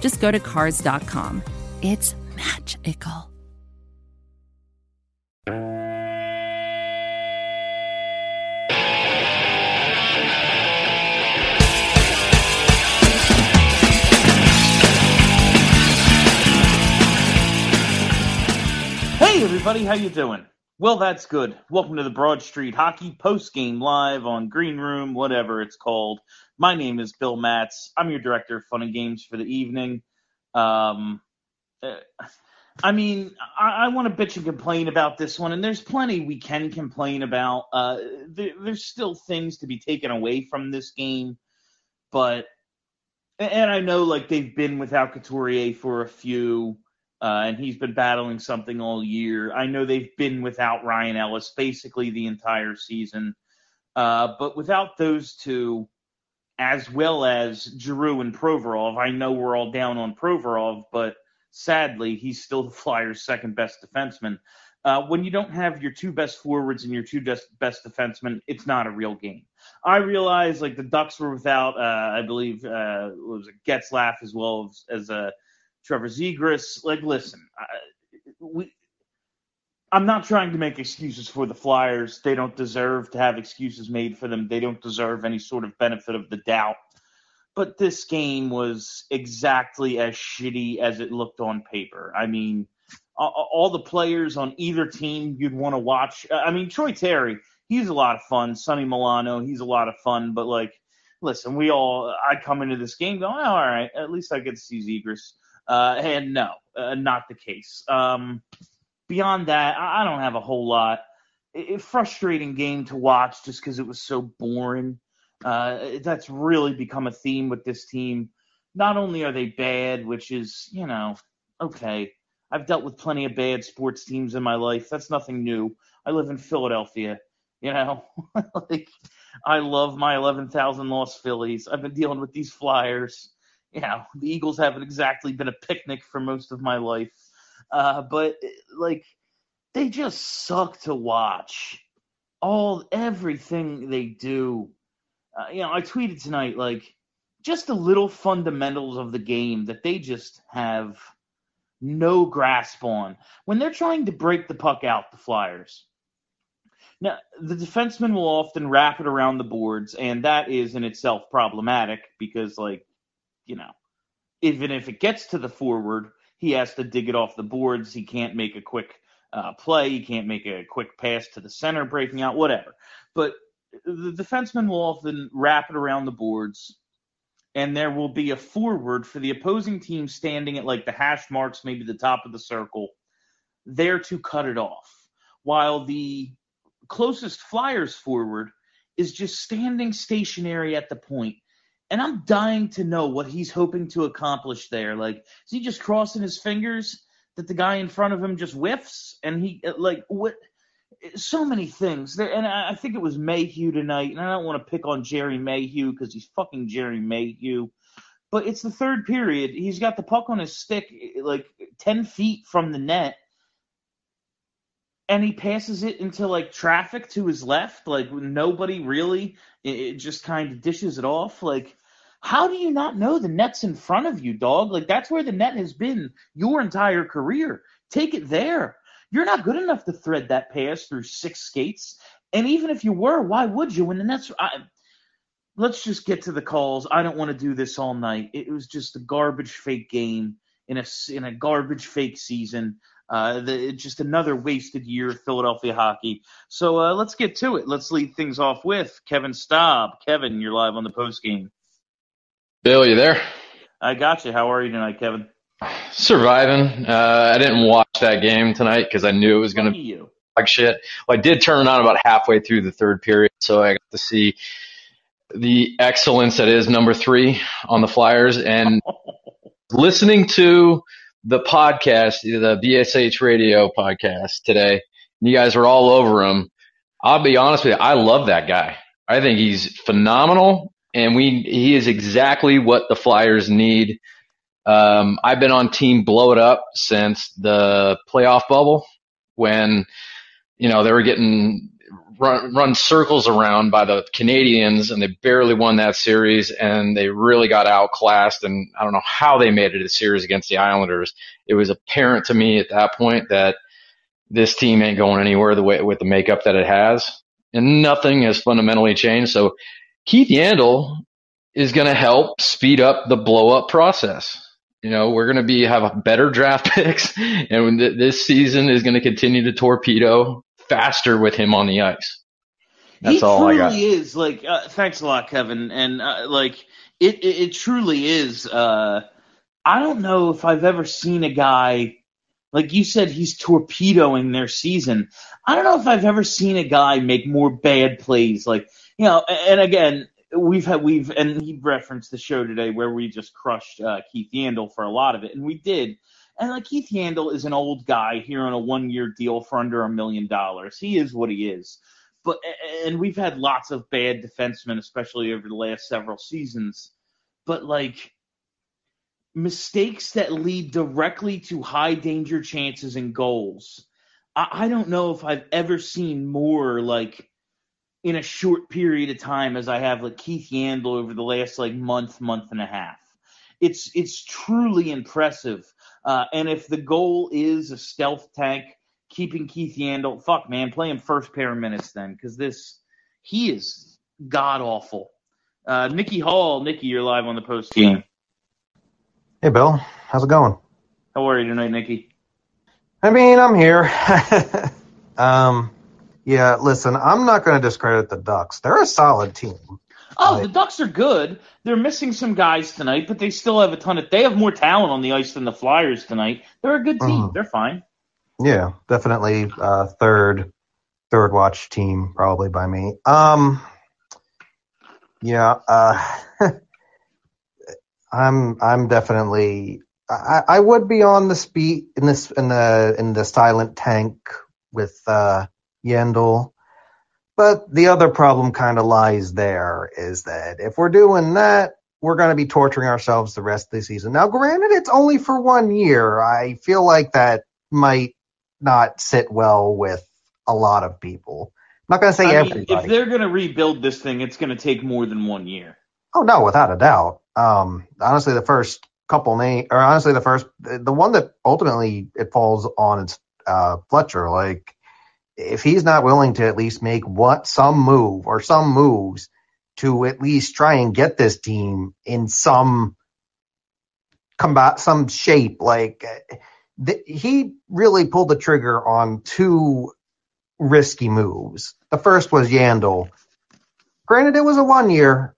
just go to Cars.com. It's magical. Hey everybody, how you doing? Well, that's good. Welcome to the Broad Street Hockey Post Game Live on Green Room, whatever it's called. My name is Bill Matz. I'm your director of fun and games for the evening. Um, uh, I mean, I, I want to bitch and complain about this one, and there's plenty we can complain about. Uh, there, there's still things to be taken away from this game, but and I know like they've been without Couturier for a few, uh, and he's been battling something all year. I know they've been without Ryan Ellis basically the entire season, uh, but without those two, as well as Giroux and Provorov, I know we're all down on Provorov, but sadly he's still the Flyers' second best defenseman. Uh, when you don't have your two best forwards and your two best defensemen, it's not a real game. I realize like the Ducks were without, uh, I believe, uh, was it Getzlaf as well as, as uh, Trevor Zegras. Like, listen, I, we. I'm not trying to make excuses for the Flyers. They don't deserve to have excuses made for them. They don't deserve any sort of benefit of the doubt. But this game was exactly as shitty as it looked on paper. I mean, all the players on either team you'd want to watch. I mean, Troy Terry, he's a lot of fun. Sonny Milano, he's a lot of fun. But like, listen, we all I come into this game going, oh, all right, at least I get to see Zegras. Uh, and no, uh, not the case. Um, beyond that, I, don't have a whole lot. It, frustrating game to watch just because it was so boring. Uh, that's really become a theme with this team. Not only are they bad, which is you know okay I've dealt with plenty of bad sports teams in my life. That's nothing new. I live in Philadelphia. You know, like I love my 11,000 lost Phillies. I've been dealing with these Flyers. You know, the Eagles haven't exactly been a picnic for most of my life. Uh, but like, they just suck to watch. All everything they do. Uh, you know, I tweeted tonight like just the little fundamentals of the game that they just have no grasp on when they're trying to break the puck out, the Flyers. Now, the defenseman will often wrap it around the boards, and that is in itself problematic because, like, you know, even if it gets to the forward, he has to dig it off the boards. He can't make a quick uh, play. He can't make a quick pass to the center, breaking out, whatever. But the defenseman will often wrap it around the boards and there will be a forward for the opposing team standing at like the hash marks, maybe the top of the circle, there to cut it off. While the closest Flyers forward is just standing stationary at the point. And I'm dying to know what he's hoping to accomplish there. Like, is he just crossing his fingers that the guy in front of him just whiffs? And he, uh, like, what? so many things there, and I think it was Mayhew tonight. And I don't want to pick on Gerry Mayhew because he's fucking Gerry Mayhew, but it's the third period. He's got the puck on his stick like ten feet from the net, and he passes it into like traffic to his left. Like nobody really, it just kind of dishes it off. Like how do you not know the net's in front of you, dog? Like that's where the net has been your entire career. Take it there. You're not good enough to thread that pass through six skates. And even if you were, why would you? When the Nets, I, let's just get to the calls. I don't want to do this all night. It was just a garbage fake game in a in a garbage fake season. Uh, the, just another wasted year of Philadelphia hockey. So uh, let's get to it. Let's lead things off with Kevin Staub. Kevin, you're live on the post game. Bill, you there? I got you. How are you tonight, Kevin? Surviving. Uh, I didn't watch that game tonight because I knew it was going to be like shit. Well, I did turn it on about halfway through the third period, so I got to see the excellence that is number three on the Flyers and listening to the podcast, the BSH radio podcast today. You guys were all over him. I'll be honest with you. I love that guy. I think he's phenomenal and we, he is exactly what the Flyers need. Um, I've been on team blow it up since the playoff bubble when, you know, they were getting run, run circles around by the Canadiens, and they barely won that series and they really got outclassed and I don't know how they made it a series against the Islanders. It was apparent to me at that point that this team ain't going anywhere the way with the makeup that it has and nothing has fundamentally changed. So Keith Yandle is going to help speed up the blow up process. You know, we're going to be have better draft picks, and this season is going to continue to torpedo faster with him on the ice. That's he all I got. He truly is like. Uh, thanks a lot, Kevin. And uh, like it, it, it, truly is. Uh, I don't know if I've ever seen a guy like you said. He's torpedoing their season. I don't know if I've ever seen a guy make more bad plays. Like you know, and again, we've had we've and he referenced the show today where we just crushed uh, Keith Yandle for a lot of it, and we did. And like Keith Yandle is an old guy here on a one year deal for under a million dollars. He is what he is. But and we've had lots of bad defensemen, especially over the last several seasons. But like mistakes that lead directly to high danger chances and goals. I, I don't know if I've ever seen more like in a short period of time as I have like Keith Yandle over the last like month, month and a half. It's it's truly impressive. Uh, and if the goal is a stealth tank, keeping Keith Yandle, fuck man, play him first pair of minutes then, because this he is god awful. Uh, Nikki Hall, Nikki, you're live on the post game. Hey Bill, how's it going? How are you tonight, Nikki? I mean, I'm here. um, yeah, listen, I'm not going to discredit the Ducks. They're a solid team. Oh, the Ducks are good. They're missing some guys tonight, but they still have a ton of. They have more talent on the ice than the Flyers tonight. They're a good team. Mm. They're fine. Yeah, definitely uh, third, third watch team probably by me. Um, yeah, uh, I'm I'm definitely I, I would be on the speed in this in the in the silent tank with uh Yandle. But the other problem kind of lies there is that if we're doing that, we're going to be torturing ourselves the rest of the season. Now, granted, it's only for one year. I feel like that might not sit well with a lot of people. I'm not going to say I everybody. Mean, if they're going to rebuild this thing, it's going to take more than one year. Oh no, without a doubt. Um, honestly, the first couple name, or honestly, the first, the one that ultimately it falls on is uh, Fletcher. Like if he's not willing to at least make what some move or some moves to at least try and get this team in some combat some shape like th- he really pulled the trigger on two risky moves the first was Yandle granted it was a one year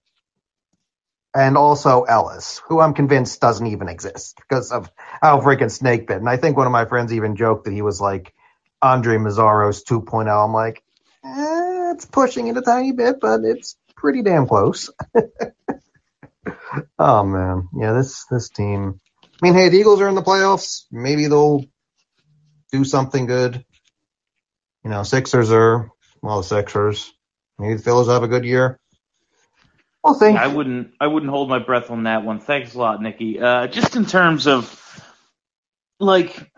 and also Ellis, who I'm convinced doesn't even exist because of how freaking snake bit. And I think one of my friends even joked that he was like Andrej Meszaros 2.0. I'm like, eh, it's pushing it a tiny bit, but it's pretty damn close. oh man, yeah, this this team. I mean, hey, the Eagles are in the playoffs. Maybe they'll do something good. You know, Sixers are well, the Sixers. Maybe the Phillies have a good year. We'll. I wouldn't. I wouldn't hold my breath on that one. Thanks a lot, Nikki. Uh, just in terms of like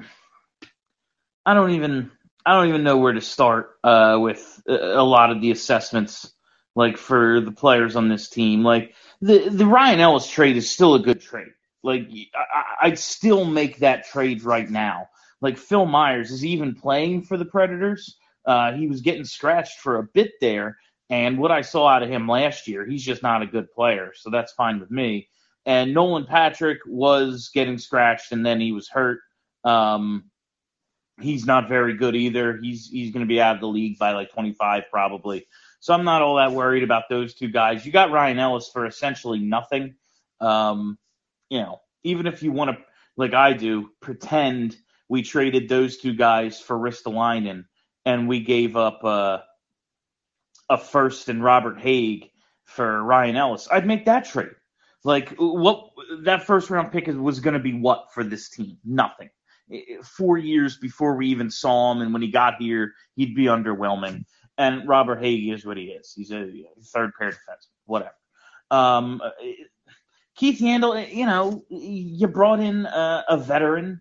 I don't even I don't even know where to start uh, with a lot of the assessments like for the players on this team. Like the the Ryan Ellis trade is still a good trade. Like I, I'd still make that trade right now. Like Phil Myers is even playing for the Predators. Uh, he was getting scratched for a bit there, and what I saw out of him last year, he's just not a good player. So that's fine with me. And Nolan Patrick was getting scratched, and then he was hurt. Um, he's not very good either. He's he's going to be out of the league by like 25 probably. So I'm not all that worried about those two guys. You got Ryan Ellis for essentially nothing. Um, you know, even if you want to, like I do, pretend we traded those two guys for Ristolainen and we gave up uh, a first and Robert Hägg for Ryan Ellis, I'd make that trade. Like what that first round pick was going to be what for this team? Nothing. Four years before we even saw him, and when he got here, he'd be underwhelming. And Robert Hägg is what he is. He's a third pair defenseman, whatever. Um, Keith Yandle, you know, you brought in a, a veteran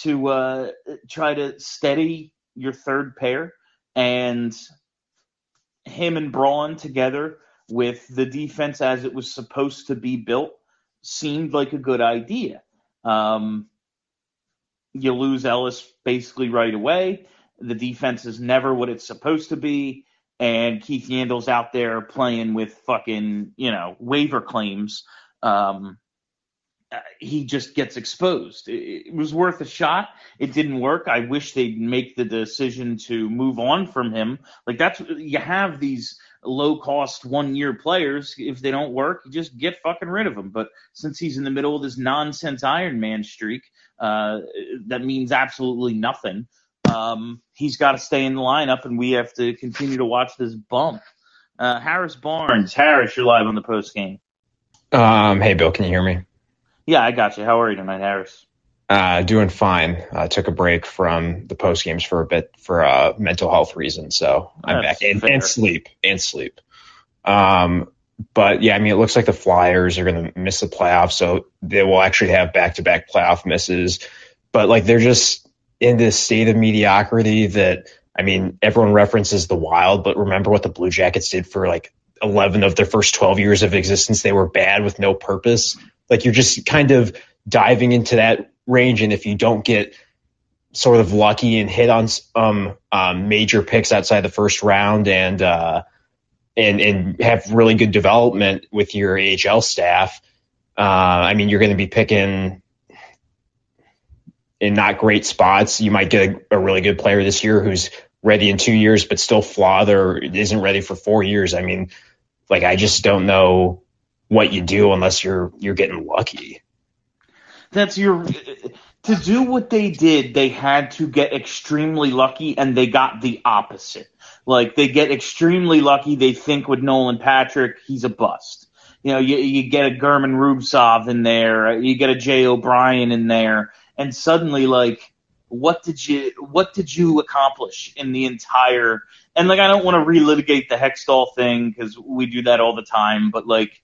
to uh, try to steady your third pair, and him and Braun together with the defense as it was supposed to be built seemed like a good idea. Um, you lose Ellis basically right away. The defense is never what it's supposed to be. And Keith Yandle's out there playing with fucking, you know, waiver claims. Um, he just gets exposed. It, it, was worth a shot. It didn't work. I wish they'd make the decision to move on from him. Like that's you have these low cost one year players. If they don't work, you just get fucking rid of them. But since he's in the middle of this nonsense Iron Man streak, uh, that means absolutely nothing. Um, he's got to stay in the lineup, and we have to continue to watch this bump. Uh, Harris Barnes, Harris, you're live on the post game. Um, hey Bill, can you hear me? Yeah, I got you. How are you tonight, Harris? Uh, doing fine. Uh, took a break from the post games for a bit for uh, mental health reasons, so I'm That's back and, and, sleep and sleep. Um, but yeah, I mean, it looks like the Flyers are going to miss the playoffs, so they will actually have back to back playoff misses. But like, they're just in this state of mediocrity that I mean, everyone references the Wild, but remember what the Blue Jackets did for like 11 of their first 12 years of existence. They were bad with no purpose. Like you're just kind of diving into that range, and if you don't get sort of lucky and hit on um, um, major picks outside the first round and uh, and and have really good development with your AHL staff, uh, I mean, you're going to be picking in not great spots. You might get a, a, really good player this year who's ready in two years, but still flawed or isn't ready for four years. I mean, like I just don't know what you do unless you're you're getting lucky. That's your to do what they did, they had to get extremely lucky and they got the opposite. Like they get extremely lucky, they think with Nolan Patrick, he's a bust. You know, you, you get a German Rubtsov in there, you get a Jay O'Brien in there, and suddenly like what did you what did you accomplish in the entire and like I don't want to relitigate the Hextall thing because we do that all the time, but like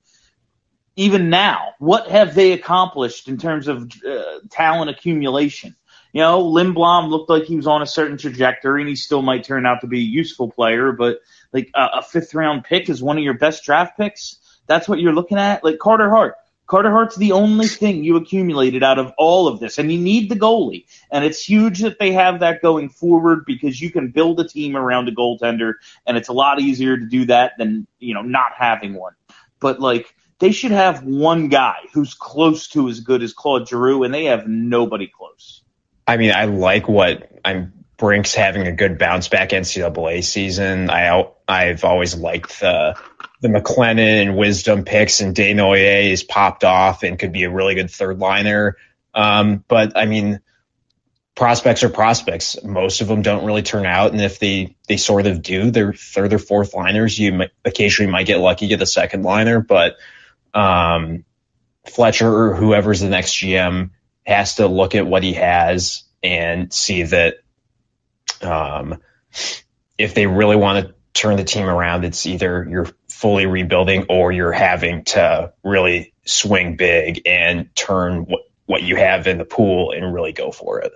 even now, what have they accomplished in terms of uh, talent accumulation? You know, Lindblom looked like he was on a certain trajectory, and he still might turn out to be a useful player. But like a, a fifth round pick is one of your best draft picks. That's what you're looking at. Like Carter Hart. Carter Hart's the only thing you accumulated out of all of this, and you need the goalie. And it's huge that they have that going forward because you can build a team around a goaltender, and it's a lot easier to do that than you know not having one. But like they should have one guy who's close to as good as Claude Giroux, and they have nobody close. I mean, I like what I'm Brink's having a good bounce back NCAA season. I I've always liked the the McLennan and Wisdom picks, and Desnoyers is popped off and could be a really good third liner. Um, but I mean, prospects are prospects. Most of them don't really turn out, and if they they sort of do, they're third or fourth liners. You might, occasionally might get lucky, get a second liner, but um, Fletcher or whoever's the next GM has to look at what he has and see that um, if they really want to turn the team around, it's either you're fully rebuilding or you're having to really swing big and turn what, what you have in the pool and really go for it.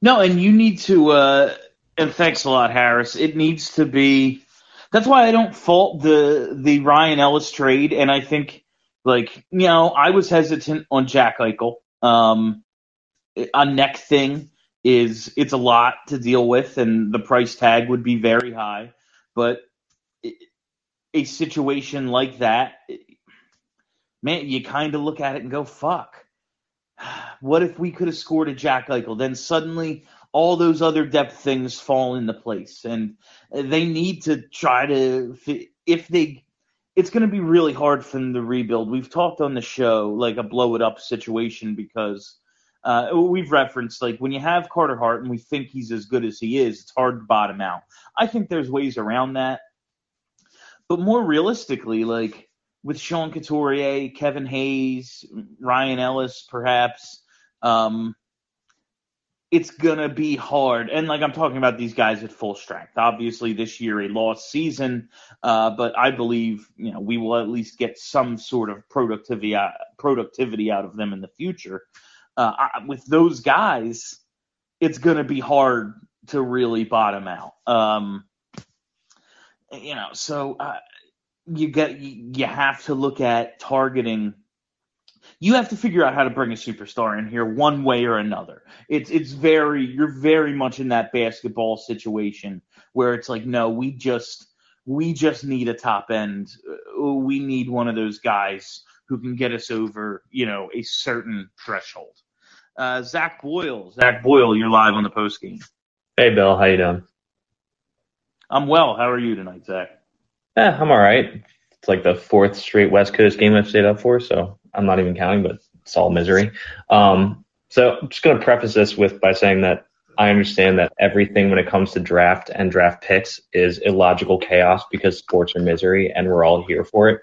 No, and you need to, uh, and thanks a lot, Harris. It needs to be. That's why I don't fault the the Ryan Ellis trade, and I think like, you know, I was hesitant on Jack Eichel. Um, a neck thing is it's a lot to deal with, and the price tag would be very high. But a situation like that, man, you kind of look at it and go, "Fuck." What if we could have scored a Jack Eichel? Then suddenly all those other depth things fall into place, and they need to try to if they it's going to be really hard for them to rebuild. We've talked on the show like a blow it up situation because uh, we've referenced like when you have Carter Hart and we think he's as good as he is, it's hard to bottom out. I think there's ways around that, but more realistically, like with Sean Couturier, Kevin Hayes, Ryan Ellis, perhaps. Um, it's gonna be hard. And like I'm talking about these guys at full strength. Obviously, this year a lost season, uh, but I believe you know we will at least get some sort of productivity out, productivity out of them in the future. Uh, I, with those guys, it's gonna be hard to really bottom out. Um, you know, so uh, you get you have to look at targeting you have to figure out how to bring a superstar in here one way or another. It's it's very you're very much in that basketball situation where it's like no, we just we just need a top end. Uh, we need one of those guys who can get us over, you know, a certain threshold. Uh, Zach Boyle, Zach Boyle, you're live on the post game. Hey, Bill, how you doing? I'm well. How are you tonight, Zach? Yeah, I'm all right. It's like the fourth straight West Coast game I've stayed up for, so I'm not even counting, but it's all misery. Um, so I'm just going to preface this with by saying that I understand that everything when it comes to draft and draft picks is illogical chaos because sports are misery and we're all here for it.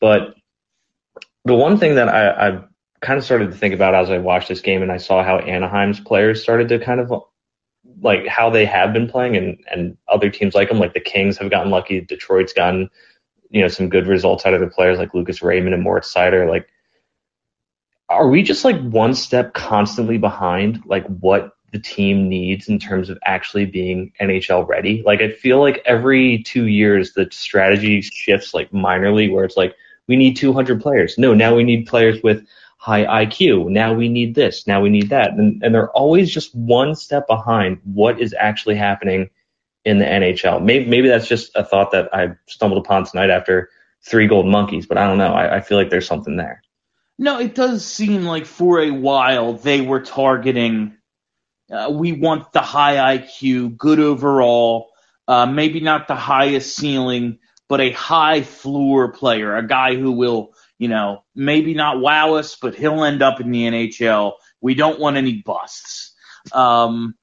But the one thing that I, I kind of started to think about as I watched this game and I saw how Anaheim's players started to kind of like how they have been playing and, and other teams like them, like the Kings have gotten lucky, Detroit's gotten you know, some good results out of the players like Lucas Raymond and Moritz Seider. Like, are we just like one step constantly behind like what the team needs in terms of actually being NHL ready? Like, I feel like every two years the strategy shifts like minorly, where it's like we need 200 players. No, now we need players with high IQ. Now we need this. Now we need that. And, and they're always just one step behind what is actually happening in the NHL. Maybe, maybe that's just a thought that I stumbled upon tonight after three gold monkeys, but I don't know. I, I feel like there's something there. No, it does seem like for a while they were targeting. Uh, we want the high IQ, good overall, uh, maybe not the highest ceiling, but a high floor player, a guy who will, you know, maybe not wow us, but he'll end up in the NHL. We don't want any busts. Um,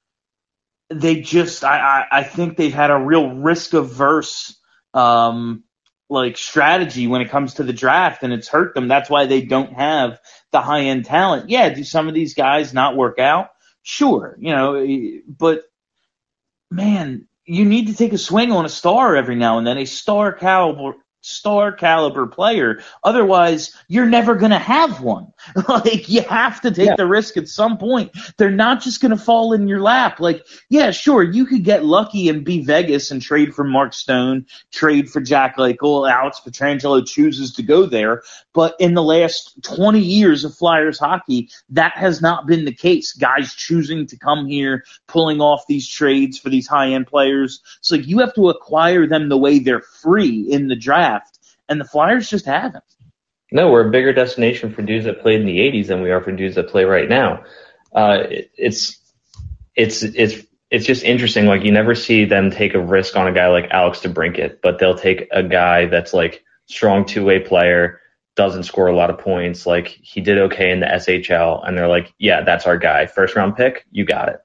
they just I, I, I think they've had a real risk averse um like strategy when it comes to the draft and it's hurt them. That's why they don't have the high end talent. Yeah, do some of these guys not work out? Sure, you know, but man, you need to take a swing on a star every now and then, a star caliber star caliber player. Otherwise, you're never going to have one. like, you have to take yeah. the risk at some point. They're not just going to fall in your lap. Like, yeah, sure, you could get lucky and be Vegas and trade for Mark Stone, trade for Jack Eichel. Alex Pietrangelo chooses to go there. But in the last 20 years of Flyers hockey, that has not been the case. Guys choosing to come here, pulling off these trades for these high end players. So, like, you have to acquire them the way they're free in the draft and the Flyers just haven't. No, we're a bigger destination for dudes that played in the '80s than we are for dudes that play right now. Uh, it, it's it's it's it's just interesting. Like you never see them take a risk on a guy like Alex DeBrincat, but they'll take a guy that's like strong two way player, doesn't score a lot of points. Like he did okay in the SHL, and they're like, yeah, that's our guy. First round pick, you got it.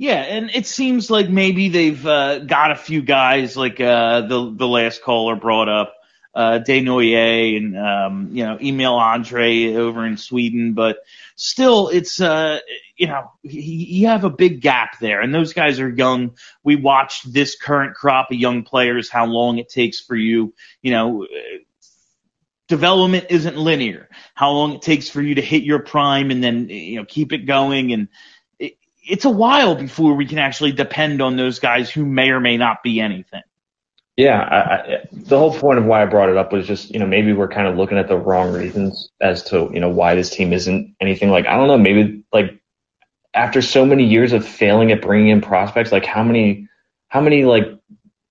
Yeah, and it seems like maybe they've uh, got a few guys like uh, the the last caller brought up, uh, Desnoyers and um, you know Emil Andrae over in Sweden, but still, it's uh, you know you have a big gap there, and those guys are young. We watched this current crop of young players, how long it takes for you, you know. Development isn't linear. How long it takes for you to hit your prime and then you know keep it going and it's a while before we can actually depend on those guys who may or may not be anything. Yeah, I, I, the whole point of why I brought it up was just, you know, maybe we're kind of looking at the wrong reasons as to, you know, why this team isn't anything like, I don't know, maybe like after so many years of failing at bringing in prospects, like how many, how many like,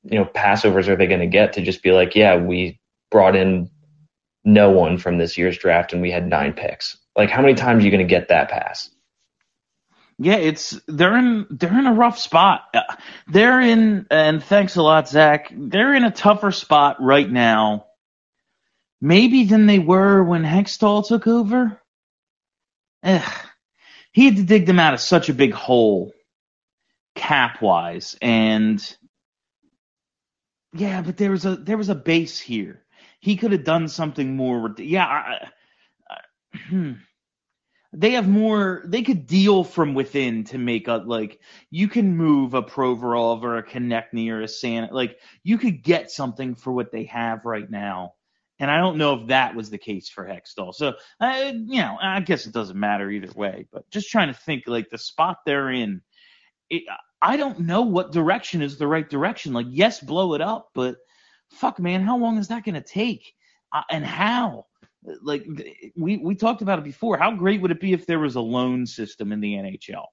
you know, passovers are they going to get to just be like, yeah, we brought in no one from this year's draft and we had nine picks. Like how many times are you going to get that pass? Yeah, it's they're in they're in a rough spot. Uh, they're in and thanks a lot, Zach. They're in a tougher spot right now, maybe than they were when Hextall took over. Ugh. He had to dig them out of such a big hole, cap wise, and yeah, but there was a there was a base here. he could have done something more. Yeah, I, I, hmm. They have more. They could deal from within to make a like. You can move a Provorov or a Konecny or a San Like you could get something for what they have right now. And I don't know if that was the case for Hextall. So, uh, you know, I guess it doesn't matter either way. But just trying to think, like the spot they're in, it, I don't know what direction is the right direction. Like, yes, blow it up, but fuck, man, how long is that going to take? Uh, and how? Like we we talked about it before. How great would it be if there was a loan system in the NHL?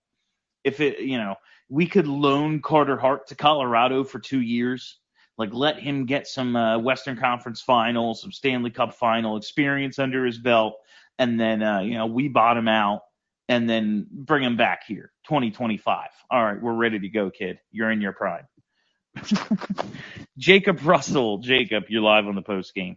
If it, you know, we could loan Carter Hart to Colorado for two years like let him get some uh, Western Conference Final, some Stanley Cup Final experience under his belt, and then uh, you know we bottom out and then bring him back here 2025. All right, we're ready to go, kid. You're in your prime. Jacob Russell, Jacob, you're live on the post game.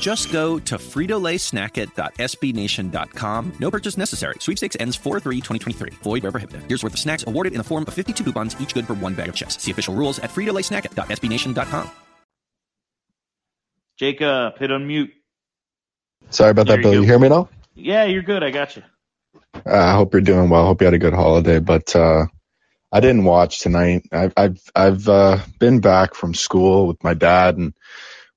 Just go to fritolaysnackit.sbnation.com. No purchase necessary. Sweepstakes ends 4-3-2023. Void where prohibited. Here's worth of snacks awarded in the form of 52 coupons, each good for one bag of chips. See official rules at fritolaysnackit.sbnation.com. Jacob, hit unmute. Sorry about There that, you Bill. go. You hear me now? Yeah, you're good. I got you. Uh, I hope you're doing well. Hope you had a good holiday. But uh, I didn't watch tonight. I've I've I've uh, been back from school with my dad, and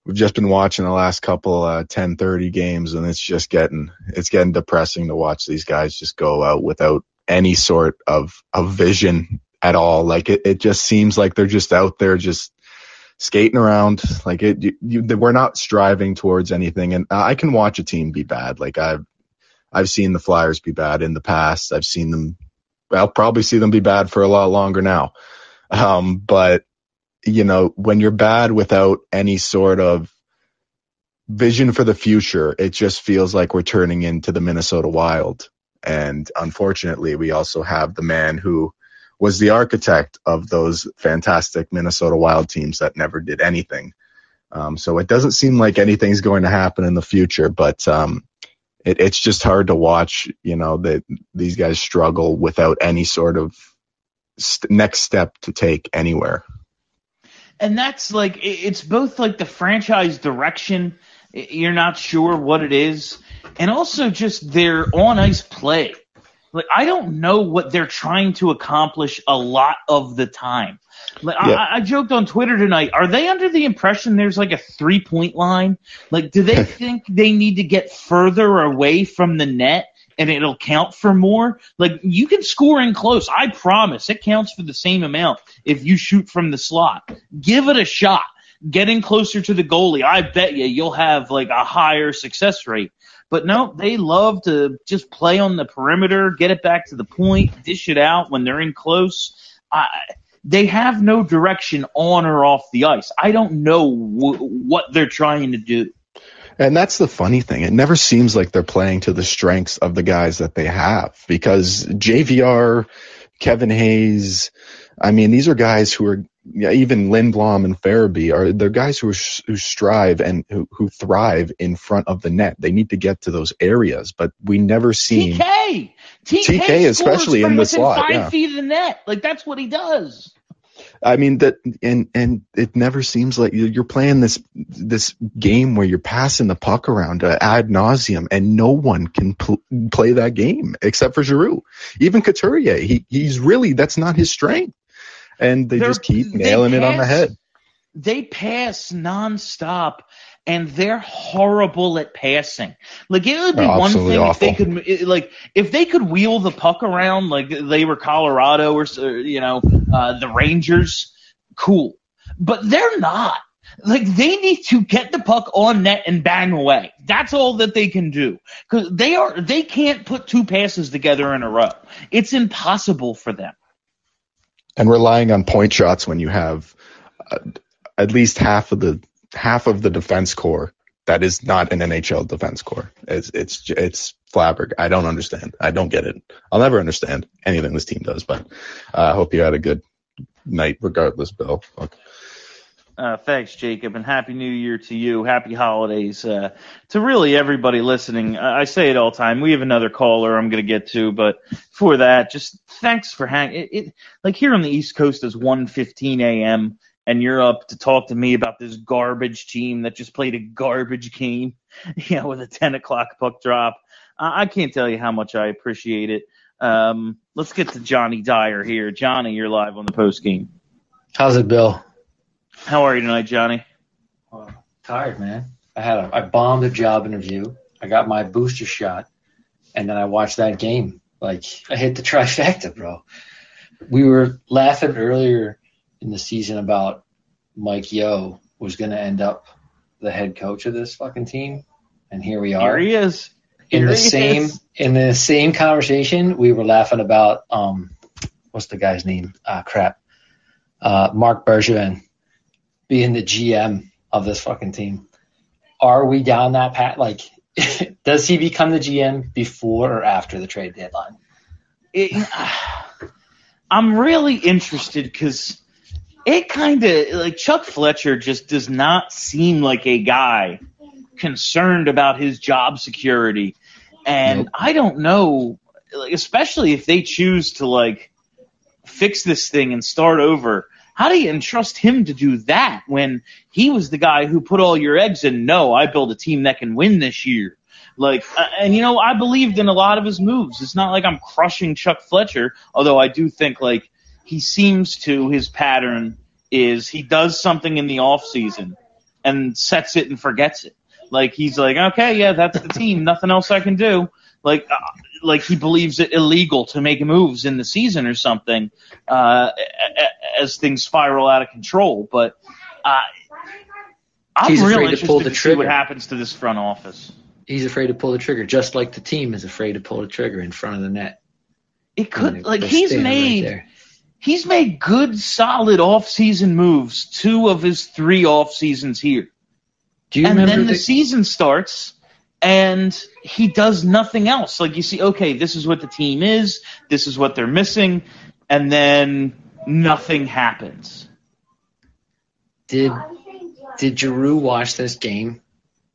we've just been watching the last couple uh, 10:30 games, and it's just getting it's getting depressing to watch these guys just go out without any sort of of vision at all. Like it, it just seems like they're just out there just skating around like it you, you, we're not striving towards anything and i can watch a team be bad like i've I've seen the Flyers be bad in the past. I've seen them. I'll probably see them be bad for a lot longer now. Um, but you know, when you're bad without any sort of vision for the future, it just feels like we're turning into the Minnesota Wild. And unfortunately, we also have the man who was the architect of those fantastic Minnesota Wild teams that never did anything. Um, so it doesn't seem like anything's going to happen in the future, but um, it, it's just hard to watch, you know, that these guys struggle without any sort of st- next step to take anywhere. And that's like it's both like the franchise direction you're not sure what it is and also just their on ice play. Like i don't know what they're trying to accomplish a lot of the time. Like Yeah. I, I joked on twitter tonight are they under the impression there's like a three point line? Like do they think they need to get further away from the net and it'll count for more like you can score in close i promise it counts for the same amount if you shoot from the slot give it a shot. Getting closer to the goalie, I bet you you'll have like a higher success rate. But no, they love to just play on the perimeter, get it back to the point, dish it out when they're in close. I, they have no direction on or off the ice. I don't know w- what they're trying to do. And that's the funny thing. It never seems like they're playing to the strengths of the guys that they have because JVR, Kevin Hayes, I mean, these are guys who are, yeah, even Lindblom and Farabee are, they're guys who, who strive and who, who thrive in front of the net. They need to get to those areas, but we never see TK, TK, TK especially in the slot, five yeah. feet of the net. Like that's what he does. I mean that, and and it never seems like you're you're playing this this game where you're passing the puck around uh, ad nauseum, and no one can pl- play that game except for Giroux. Even Couturier, he he's really that's not his strength, and they They're- just keep nailing it on the head. They pass nonstop, and they're horrible at passing. Like it would be They're one thing if they could, like if they could wheel the puck around like they were Colorado or or, you know uh, the Rangers, cool. But they're not. Like they need to get the puck on net and bang away. That's all that they can do because they are they can't put two passes together in a row. It's impossible for them. and relying on point shots when you have uh, at least half of the half of the defense core that is not an NHL defense core. It's it's it's flabberg. I don't understand. I don't get it. I'll never understand anything this team does. But uh, I hope you had a good night, regardless, Bill. Fuck. Uh, thanks, Jacob, and happy New Year to you. Happy holidays uh, to really everybody listening. I, I say it all the time. We have another caller I'm going to get to, but for that, just thanks for hanging. It, it, like here on the East Coast is 1:15 a.m. and you're up to talk to me about this garbage team that just played a garbage game, you know, with a 10 o'clock puck drop. I, I can't tell you how much I appreciate it. Um, let's get to Johnny Dyer here. Johnny, you're live on the post game. How's it, Bill? How are you tonight, Johnny? Tired, man. I had a I bombed a job interview. I got my booster shot, and then I watched that game. Like I hit the trifecta, bro. We were laughing earlier in the season about Mike Yeo was going to end up the head coach of this fucking team, and here we are. Here he is. in the same is. in the same conversation, we were laughing about um, what's the guy's name? Ah, crap. Uh, Marc Bergevin being the GM of this fucking team. Are we down that path? Like, does he become the GM before or after the trade deadline? It, I'm really interested because it kind of like Chuck Fletcher just does not seem like a guy concerned about his job security, and I don't know, like, especially if they choose to like fix this thing and start over. How do you entrust him to do that when he was the guy who put all your eggs in? No, I build a team that can win this year. Like, uh, and you know, I believed in a lot of his moves. It's not like I'm crushing Chuck Fletcher, although I do think like he seems to his pattern is he does something in the off season and sets it and forgets it. Like he's like, okay, yeah, that's the team. Nothing else I can do. Like, uh, like he believes it illegal to make moves in the season or something uh, as things spiral out of control. But uh, I'm He's real afraid to pull the to see what happens to this front office. He's afraid to pull the trigger, just like the team is afraid to pull the trigger in front of the net. It could like he's right made there. He's made good solid off season moves two of his three off seasons here. Do you and then the the- season starts and he does nothing else. Like you see, okay, this is what the team is, this is what they're missing, and then nothing happens. Did did Giroux watch this game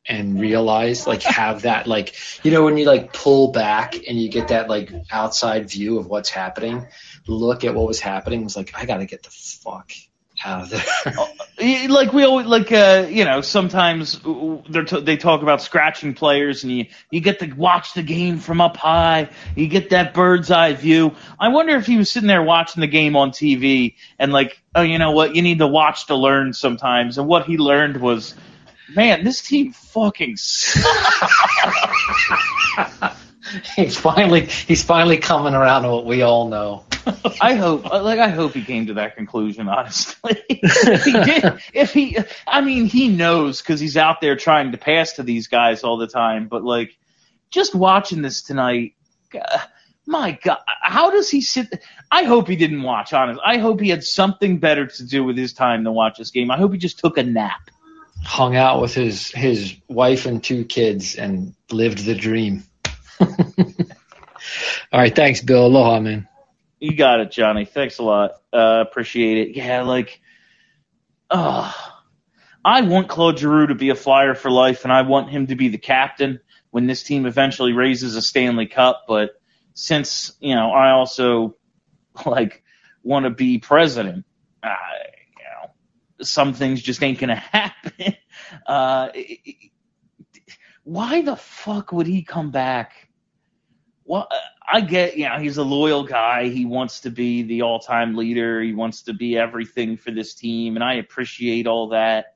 and realize like have that like you know when you like pull back and you get that like outside view of what's happening, look at what was happening was like I got to get the fuck out of there. Eh, Like we always like uh you know sometimes they t- they talk about scratching players and you you get to watch the game from up high you get that bird's eye view. I wonder if he was sitting there watching the game on TV and like oh you know what you need to watch to learn sometimes and what he learned was man this team fucking sucks. he's finally he's finally coming around to what we all know. I hope, like, I hope he came to that conclusion. Honestly, if he did, if he, I mean, he knows because he's out there trying to pass to these guys all the time. But like, just watching this tonight, uh, my God, how does he sit? I hope he didn't watch. Honest, I hope he had something better to do with his time than watch this game. I hope he just took a nap. Hung out with his his wife and two kids and lived the dream. all right, thanks, Bill. Aloha, man. You got it, Johnny. Thanks a lot. Uh, appreciate it. Yeah, like, uh, I want Claude Giroux to be a flyer for life, and I want him to be the captain when this team eventually raises a Stanley Cup. But since you know, I also like want to be president. Uh, you know, some things just ain't gonna happen. Uh, it- it- why the fuck would he come back? Well, I get, you know, he's a loyal guy. He wants to be the all-time leader. He wants to be everything for this team, and I appreciate all that.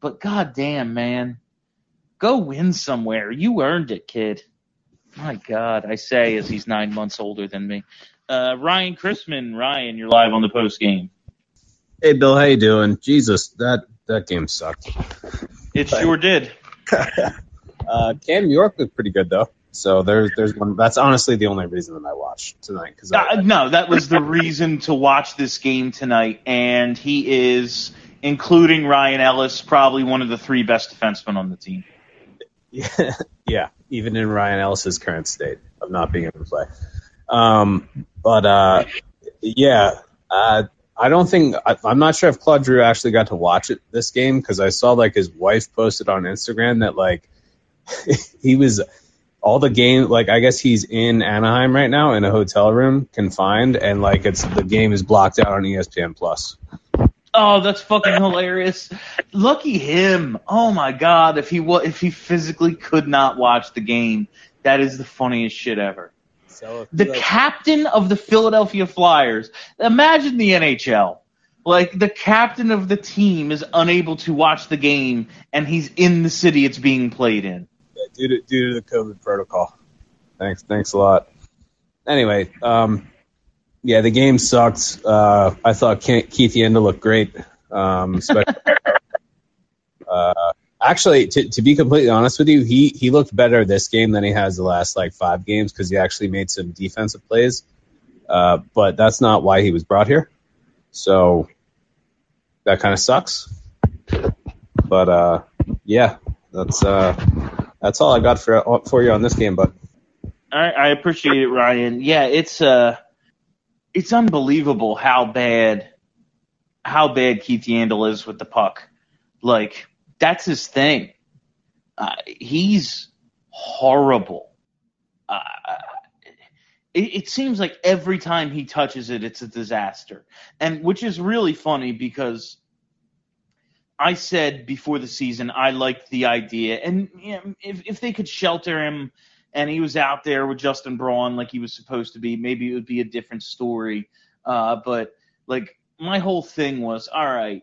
But goddamn, man, Go win somewhere. You earned it, kid. My God, I say as he's nine months older than me. Uh, Ryan Chrisman, Ryan, you're live on the post game. Hey Bill, how you doing? Jesus, that that game sucked. It sure did. uh, Cam York looked pretty good though. So there's there's one. That's honestly the only reason that I watched tonight. Cause Uh, no, that was the reason to watch this game tonight, and he is, including Ryan Ellis, probably one of the three best defensemen on the team. yeah, yeah, even in Ryan Ellis's current state of not being able to play. Um, but uh, yeah, uh, I don't think I, I'm not sure if Claude Giroux actually got to watch it this game because I saw like his wife posted on Instagram that like he was all the game like I guess he's in Anaheim right now in a hotel room confined and like it's the game is blocked out on ESPN Plus. Oh, that's fucking hilarious! Lucky him. Oh my God, if he wa- if he physically could not watch the game, that is the funniest shit ever. So the captain of the Philadelphia Flyers. Imagine the NHL. Like the captain of the team is unable to watch the game, and he's in the city it's being played in. Due to due to the COVID protocol. Thanks, thanks a lot. Anyway, um, yeah, the game sucked. Uh, I thought Keith Yandle looked great. Um, uh, actually, to, to be completely honest with you, he he looked better this game than he has the last like five games because he actually made some defensive plays. Uh, but that's not why he was brought here. So that kind of sucks. But uh, yeah, that's uh, that's all I got for for you on this game, bud. I, I appreciate it, Ryan. Yeah, it's uh, it's unbelievable how bad, how bad Keith Yandle is with the puck. Like that's his thing. Uh, he's horrible. Uh, it, it seems like every time he touches it, it's a disaster, and which is really funny because I said before the season I liked the idea, and you know, if if they could shelter him and he was out there with Justin Braun like he was supposed to be, maybe it would be a different story. Uh, but like my whole thing was, all right,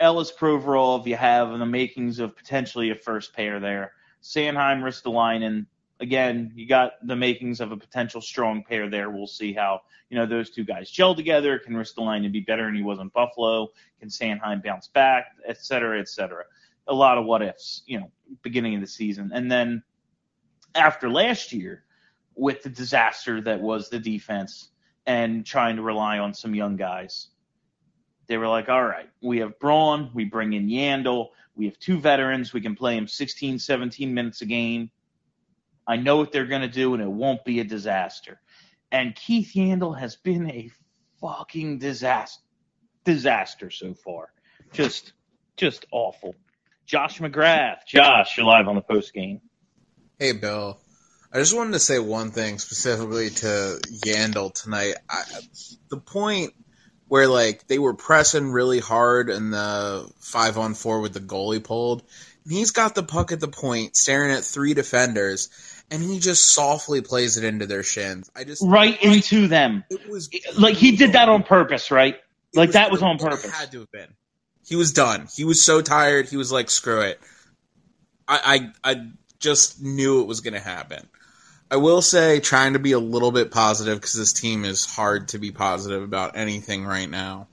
Ellis Provorov, you have in the makings of potentially a first pair there. Sanheim, Ristolainen, again, you got the makings of a potential strong pair there. We'll see how you know those two guys gel together. Can Ristolainen be better than he was in Buffalo? Can Sanheim bounce back, et cetera, et cetera? A lot of what ifs, you know, beginning of the season, and then after last year with the disaster that was the defense and trying to rely on some young guys. They were like, all right, we have Braun, we bring in Yandle, we have two veterans, we can play them 16, 17 minutes a game. I know what they're going to do, and it won't be a disaster. And Keith Yandle has been a fucking disaster, disaster so far. Just, just awful. Josh McGrath, Josh, you're live on the post game. Hey, Bill. I just wanted to say one thing specifically to Yandel tonight. I, the point where like they were pressing really hard in the five on four with the goalie pulled, and he's got the puck at the point, staring at three defenders, and he just softly plays it into their shins. I just right into them. It was like he did that on purpose, right? Like that was on purpose. It had to have been. He was done. He was so tired. He was like, "Screw it." I I, I just knew it was going to happen. I will say, trying to be a little bit positive because this team is hard to be positive about anything right now.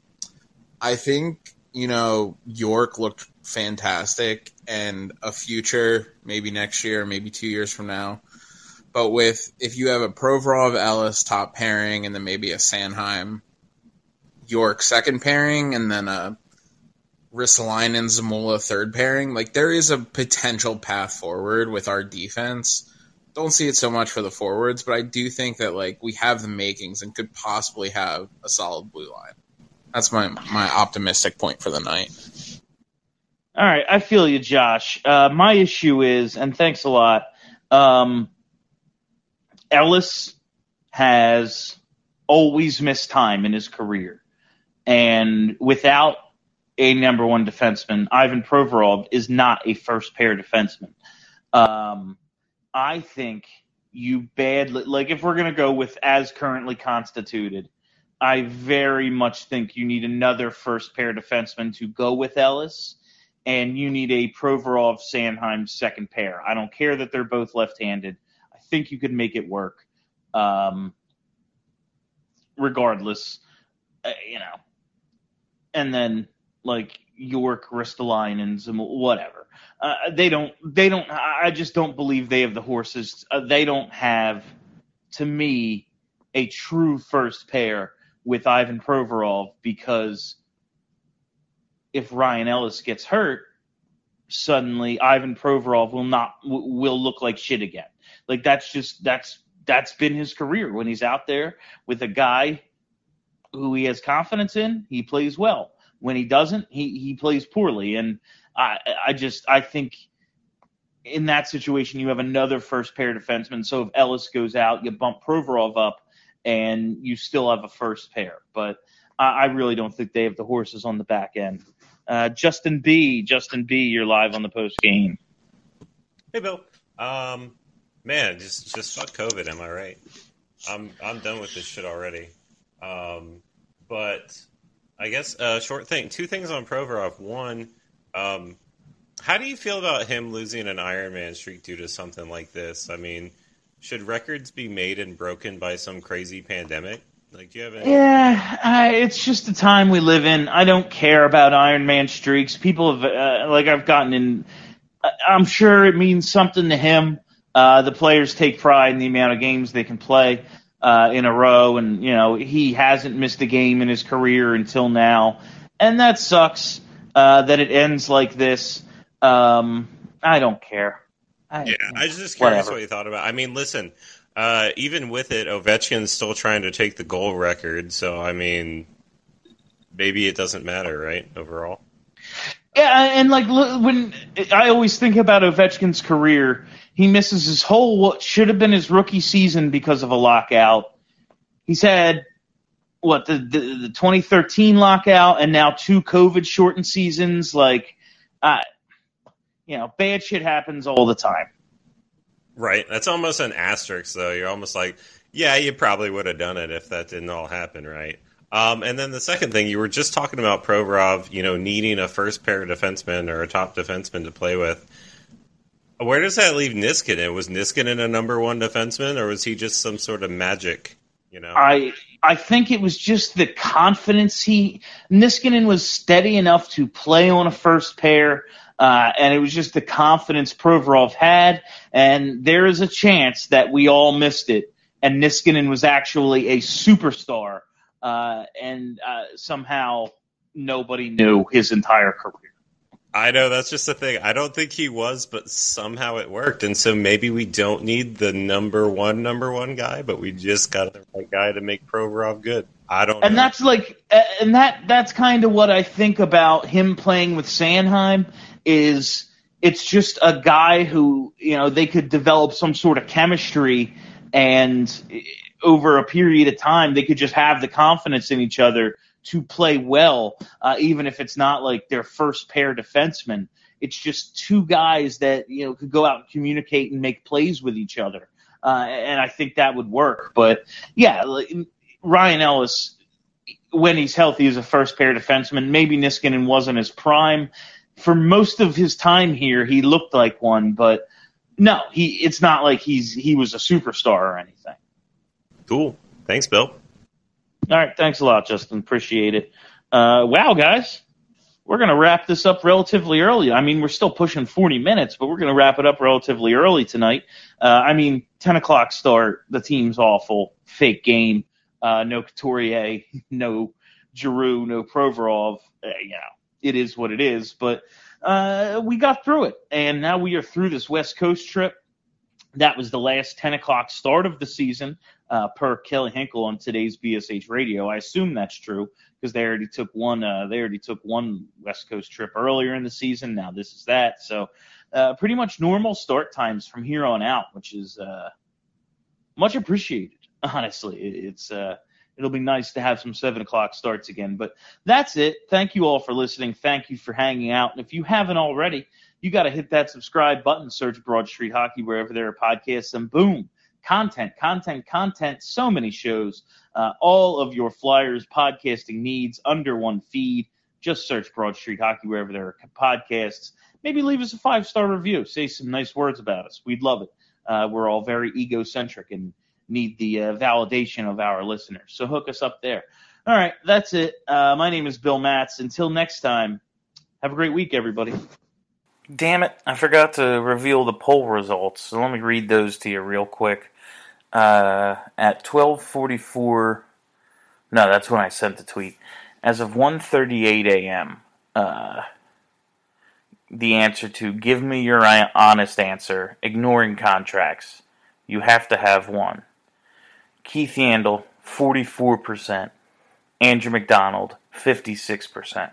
I think you know York looked fantastic, and a future maybe next year, maybe two years from now. But with if you have a Provorov Ellis top pairing, and then maybe a Sanheim York second pairing, and then a Ristolainen and Zamula third pairing, like there is a potential path forward with our defense. Don't see it so much for the forwards, but I do think that like we have the makings and could possibly have a solid blue line. That's my my optimistic point for the night. All right, I feel you, Josh. Uh, my issue is, and thanks a lot. Um, Ellis has always missed time in his career, and without a number one defenseman, Ivan Provorov is not a first pair defenseman. Um, I think you badly like if we're gonna go with as currently constituted. I very much think you need another first pair defenseman to go with Ellis and you need a Provorov Sanheim second pair. I don't care that they're both left-handed. I think you could make it work. Um, regardless, uh, you know. And then like York, Ristolainen, and whatever. Uh, they don't. They don't. I just don't believe they have the horses. Uh, they don't have, to me, a true first pair with Ivan Provorov because if Ryan Ellis gets hurt, suddenly Ivan Provorov will not will look like shit again. Like that's just that's that's been his career. When he's out there with a guy who he has confidence in, he plays well. When he doesn't, he he plays poorly. And I I just I think in that situation you have another first pair defenseman. So if Ellis goes out, you bump Provorov up, and you still have a first pair. But I, I really don't think they have the horses on the back end. Uh, Justin B, Justin B, you're live on the post game. Hey, Bill. Um, man, just just fuck COVID. Am I right? I'm I'm done with this shit already. Um, but I guess a uh, short thing. Two things on Provorov. One, um, how do you feel about him losing an Ironman streak due to something like this? I mean, should records be made and broken by some crazy pandemic? Like, do you have any? Yeah, uh, it's just the time we live in. I don't care about Iron Man streaks. People have, uh, like, I've gotten in. I'm sure it means something to him. Uh, the players take pride in the amount of games they can play uh, in a row, and you know he hasn't missed a game in his career until now, and that sucks uh, that it ends like this. Um, I don't care. I, yeah, I was just curious whatever. what you thought about. I mean, listen, uh, even with it, Ovechkin's still trying to take the goal record. So I mean, maybe it doesn't matter, right? Overall. Yeah, and like when I always think about Ovechkin's career, he misses his whole what should have been his rookie season because of a lockout. He's had what the the, the 2013 lockout and now two COVID shortened seasons. Like, uh, you know, bad shit happens all the time. Right. That's almost an asterisk, though. You're almost like, yeah, you probably would have done it if that didn't all happen, right? Um, and then the second thing, you were just talking about Provorov, you know, needing a first pair of defensemen or a top defenseman to play with. Where does that leave Niskanen? Was Niskanen a number one defenseman, or was he just some sort of magic? You know, I I think it was just the confidence he Niskanen was steady enough to play on a first pair. Uh, and it was just the confidence Provorov had, and there is a chance that we all missed it, and Niskanen was actually a superstar, uh, and uh, somehow nobody knew his entire career. I know that's just the thing. I don't think he was, but somehow it worked, and so maybe we don't need the number one number one guy, but we just got the right guy to make Provorov good. I don't. And know. that's like, and that that's kind of what I think about him playing with Sanheim is it's just a guy who you know they could develop some sort of chemistry and over a period of time they could just have the confidence in each other to play well uh, even if it's not like their first pair defensemen it's just two guys that you know could go out and communicate and make plays with each other uh, and i think that would work. But yeah ryan ellis when he's healthy is a first pair defenseman. Maybe niskanen wasn't his prime for most of his time here, he looked like one, but no, he it's not like he's he was a superstar or anything. Cool. Thanks, Bill. All right, thanks a lot, Justin. Appreciate it. Uh, wow, guys, we're gonna wrap this up relatively early. I mean, we're still pushing 40 minutes, but we're gonna wrap it up relatively early tonight. Uh, I mean, 10 o'clock start. The team's awful. Fake game. Uh, no Couturier. No Giroux. No Provorov. Uh, you know it is what it is. But uh, we got through it, and now we are through this West Coast trip. That was the last 10 o'clock start of the season, uh, per Kelly Hinkle on today's BSH Radio. I assume that's true because they already took one. Uh, they already took one West Coast trip earlier in the season. Now this is that. So uh, pretty much normal start times from here on out, which is uh, much appreciated. Honestly, it's uh, it'll be nice to have some seven o'clock starts again. But that's it. Thank you all for listening. Thank you for hanging out. And if you haven't already, you got to hit that subscribe button, search Broad Street Hockey wherever there are podcasts, and boom, content, content, content. So many shows. Uh, all of your Flyers podcasting needs under one feed. Just search Broad Street Hockey wherever there are podcasts. Maybe leave us a five star review. Say some nice words about us. We'd love it. Uh, we're all very egocentric and need the uh, validation of our listeners. So hook us up there. All right, that's it. Uh, my name is Bill Matz. Until next time, have a great week, everybody. Damn it, I forgot to reveal the poll results. So let me read those to you real quick. Uh, at 12:44 No, that's when I sent the tweet. As of 1:38 a.m., uh, the answer to give me your honest answer, ignoring contracts. You have to have one. Keith Yandle, 44%. Andrew McDonald, 56%.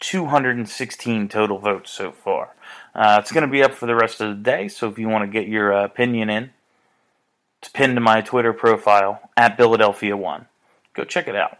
216 total votes so far. Uh, it's going to be up for the rest of the day, so if you want to get your uh, opinion in, it's pinned to my Twitter profile at Philadelphia1. Go check it out.